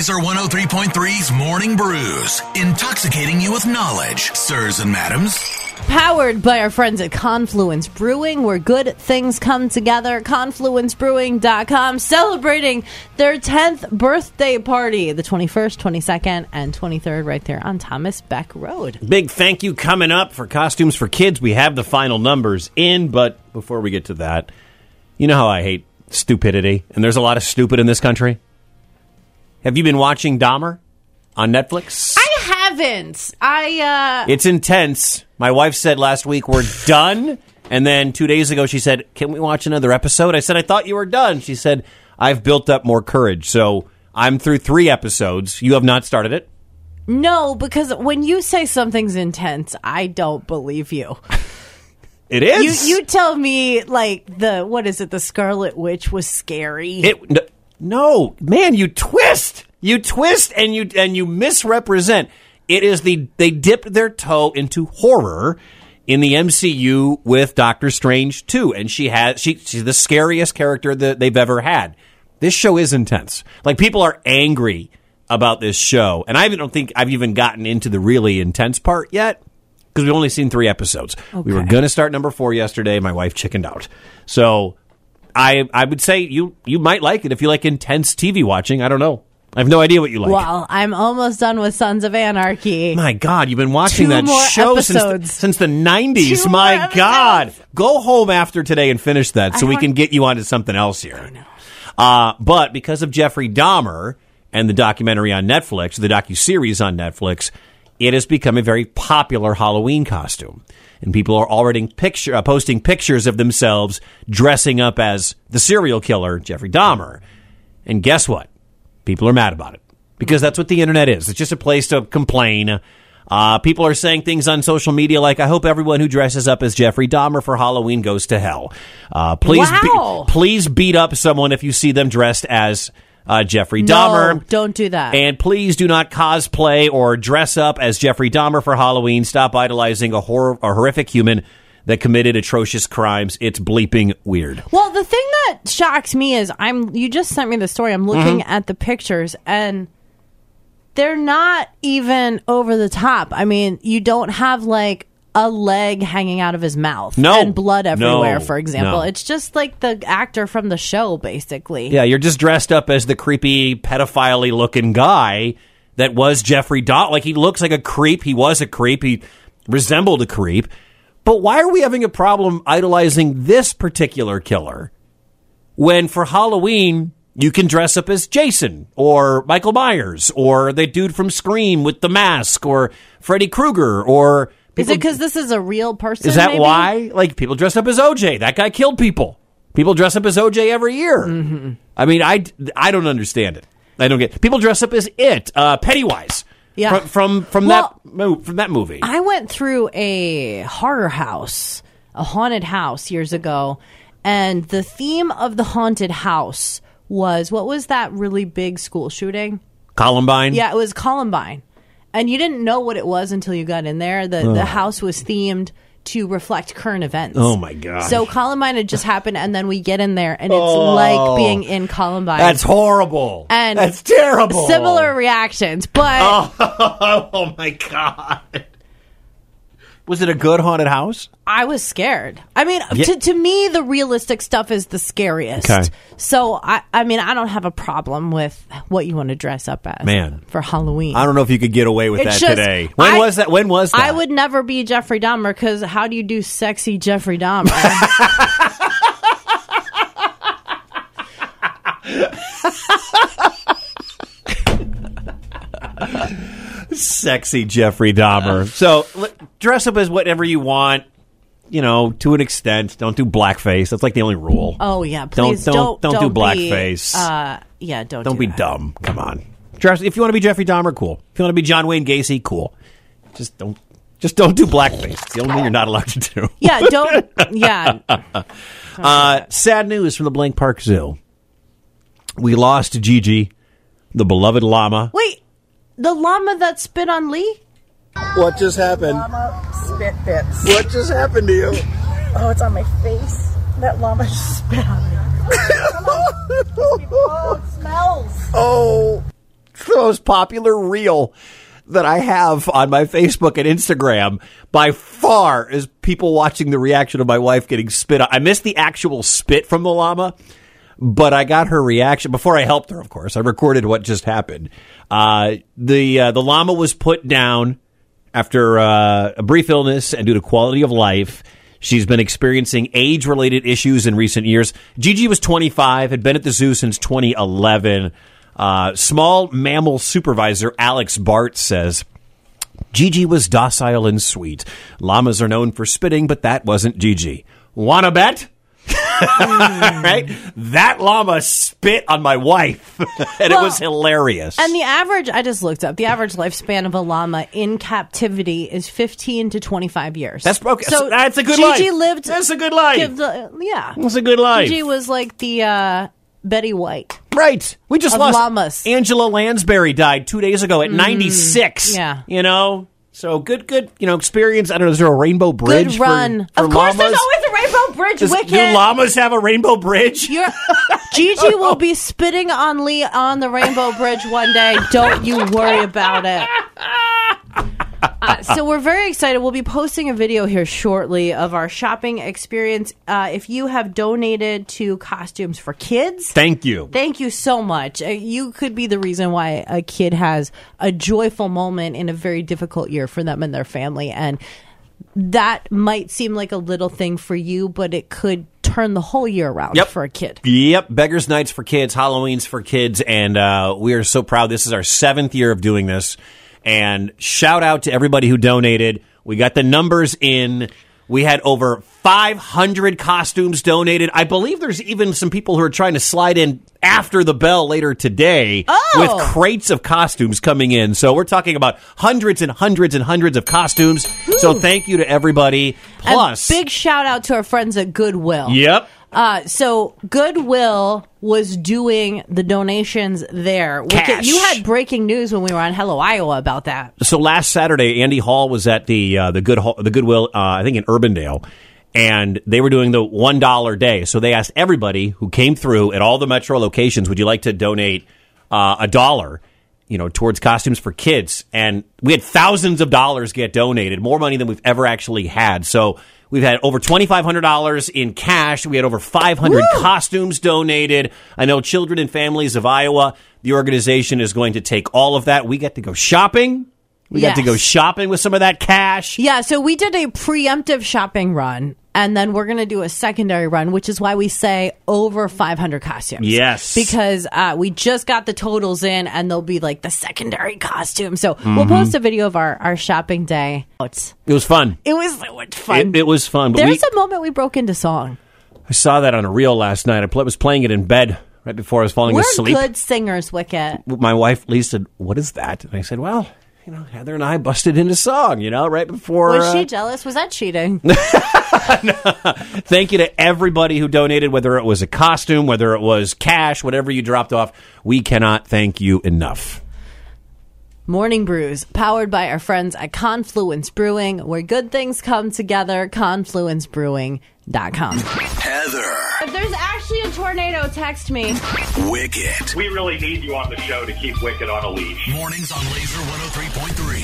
Lazer 103.3's Morning Brews, intoxicating you with knowledge, sirs and madams. Powered by our friends at Confluence Brewing, where good things come together. ConfluenceBrewing.com celebrating their 10th birthday party, the 21st, 22nd, and 23rd, right there on Thomas Beck Road. Big thank you coming up for Costumes for Kids. We have the final numbers in, but before we get to that, you know how I hate stupidity, and there's a lot of stupid in this country. Have you been watching Dahmer on Netflix? I haven't. I, uh, It's intense. My wife said last week we're done, and then two days ago she said, "Can we watch another episode?" I said, "I thought you were done." She said, "I've built up more courage, so I'm through three episodes. You have not started it." no, because when you say something's intense, I don't believe you. It is. You, you tell me, like, the, what is it, the Scarlet Witch was scary. It no, man, you twist. You twist and you and you misrepresent. It is the they dipped their toe into horror in the MCU with Doctor Strange too, and she has she she's the scariest character that they've ever had. This show is intense. Like people are angry about this show and I don't think I've even gotten into the really intense part yet because we've only seen 3 episodes. We were going to start number 4 yesterday, my wife chickened out. So I I would say you you might like it if you like intense TV watching. I don't know. I have no idea what you like. well, I'm almost done with Sons of Anarchy. My God, you've been watching Two that more show since the, episodes. since the 90s. Two My more God. episodes. Go home after today and finish that so we want- can get you onto something else here. Uh, but because of Jeffrey Dahmer and the documentary on Netflix, the docu-series on Netflix, it has become a very popular Halloween costume. And people are already picture, uh, posting pictures of themselves dressing up as the serial killer, Jeffrey Dahmer. And guess what? People are mad about it because that's what the internet is. It's just a place to complain. Uh, people are saying things on social media like, "I hope everyone who dresses up as Jeffrey Dahmer for Halloween goes to hell." Uh, please, Wow. be- please beat up someone if you see them dressed as uh, Jeffrey no, Dahmer. don't do that. And please do not cosplay or dress up as Jeffrey Dahmer for Halloween. Stop idolizing a, horror, a horrific human that committed atrocious crimes. It's bleeping weird. well, the thing that shocks me is I'm. You just sent me the story. I'm looking Mm-hmm. at the pictures and they're not even over the top. I mean, you don't have like a leg hanging out of his mouth No. and blood everywhere. No. For example, No. it's just like the actor from the show, basically. Yeah, you're just dressed up as the creepy pedophile looking guy that was Jeffrey Dahmer. Like he looks like a creep. He was a creep. He resembled a creep. But why are we having a problem idolizing this particular killer when for Halloween you can dress up as Jason or Michael Myers or the dude from Scream with the mask or Freddy Krueger or Is it because this is a real person? is that maybe? why? Like people dress up as OJ. That guy killed people. People dress up as OJ every year. Mm-hmm. I mean, I, I don't understand it. I don't get. People dress up as it. Uh, Pennywise. Yeah. From from, from Well, that from that movie. I went through a horror house, a haunted house years ago, and the theme of the haunted house was what was that really big school shooting? Columbine. Yeah, it was Columbine. And you didn't know what it was until you got in there. The the house was themed to reflect current events. Oh, my god! So Columbine had just happened and then we get in there and it's oh. like being in Columbine. Oh. That's horrible. and that's terrible. Similar reactions, but oh, oh my god. Was it a good haunted house? I was scared. I mean, Yeah. to, to me, the realistic stuff is the scariest. Okay. So, I, I mean, I don't have a problem with what you want to dress up as Man. for Halloween. I don't know if you could get away with It's that just- today. When I- was that? When was that? I would never be Jeffrey Dahmer because how do you do sexy Jeffrey Dahmer? sexy Jeffrey Dahmer. So dress up as whatever you want. You know, to an extent. Don't do blackface. That's like the only rule. oh yeah, Don't- please don't- don't don't do be, blackface. Uh, yeah, don't Don't do be that. dumb. Come on. Dress if you want to be Jeffrey Dahmer, cool. If you want to be John Wayne Gacy, cool. Just don't just don't do blackface. It's the only thing you're not allowed to do. Yeah, don't. Yeah, Uh, sad news from the Blank Park Zoo. We lost Gigi, the beloved llama. wait, the llama that spit on Lee. What just happened? Llama spit bits. What just happened to you? Oh, it's on my face. That llama just spit on me. Oh, it smells. Oh, the most popular reel that I have on my Facebook and Instagram by far is people watching the reaction of my wife getting spit on. I missed the actual spit from the llama, but I got her reaction before I helped her. Of course, I recorded what just happened. Uh, the uh, the llama was put down after uh, a brief illness and due to quality of life. She's been experiencing age related issues in recent years. Gigi was 25, had been at the zoo since 2011. Uh, small mammal supervisor Alex Bart says Gigi was docile and sweet. Llamas are known for spitting, but that wasn't Gigi. Wanna bet? right? That llama spit on my wife, and it was hilarious. And the average, I just looked up, the average lifespan of a llama in captivity is 15 to 25 years. That's okay. So That's a good Gigi life. lived. That's a good life. give the- yeah. That's a good life. Gigi was like the uh, Betty White. Right. We just lost llamas. Angela Lansbury died two days ago at 96. Mm, yeah. You know? So good, good, you know, experience. I don't know, is there a rainbow bridge? Good run. For, of course, llamas? there's always a rainbow bridge. Does- Wicked. do llamas have a rainbow bridge? Gigi will be spitting on Lee on the Rainbow Bridge one day. Don't you worry about it. Uh, so we're very excited. We'll be posting a video here shortly of our shopping experience. Uh, if you have donated to costumes for kids, Thank you. Thank you so much. Uh, you could be the reason why a kid has a joyful moment in a very difficult year for them and their family. And that might seem like a little thing for you, but it could turn the whole year around Yep. for a kid. Yep, Beggars Nights for kids, Halloween's for kids, and uh, we are so proud. This is our seventh year of doing this, and shout out to everybody who donated. We got the numbers in. We had over 500 costumes donated. I believe there's even some people who are trying to slide in after the bell later today Oh. with crates of costumes coming in. So we're talking about hundreds and hundreds and hundreds of costumes. So thank you to everybody. Plus, big shout out to our friends at Goodwill. yep. Uh, so Goodwill was doing the donations there. Cash. You had breaking news when we were on Hello Iowa about that. so last Saturday, Andy Hall was at the uh, the good the Goodwill, uh, I think in Urbandale, and they were doing the one dollar day. So they asked everybody who came through at all the metro locations, "Would you like to donate uh, a dollar?" You know, towards costumes for kids, and we had thousands of dollars get donated, more money than we've ever actually had. So we've had over twenty five hundred dollars in cash. We had over five hundred costumes donated. I know Children and Families of Iowa. The organization is going to take all of that. We get to go shopping. We got to go shopping with some of that cash. Yeah, so we did a preemptive shopping run, and then we're going to do a secondary run, which is why we say over 500 costumes. Yes. Because uh, we just got the totals in, and they'll be like the secondary costume. So Mm-hmm. we'll post a video of our, our shopping day. It was fun. it was so much fun. It, it was fun. There's we, a moment we broke into song. I saw that on a reel last night. I pl- was playing it in bed right before I was falling We're asleep. good singers, Wicket. My wife Lee said, "What is that?" And I said, "Well, you know, Heather and I busted into song. You know, right before." Was uh, she jealous? Was that cheating? Thank you to everybody who donated, whether it was a costume, whether it was cash, whatever you dropped off. We cannot thank you enough. Morning Brews, powered by our friends at Confluence Brewing, where good things come together. ConfluenceBrewing.com. Heather, If there's actually a tornado, text me. Wicket. We really need you on the show to keep Wicked on a leash. Mornings on Lazer 103.3.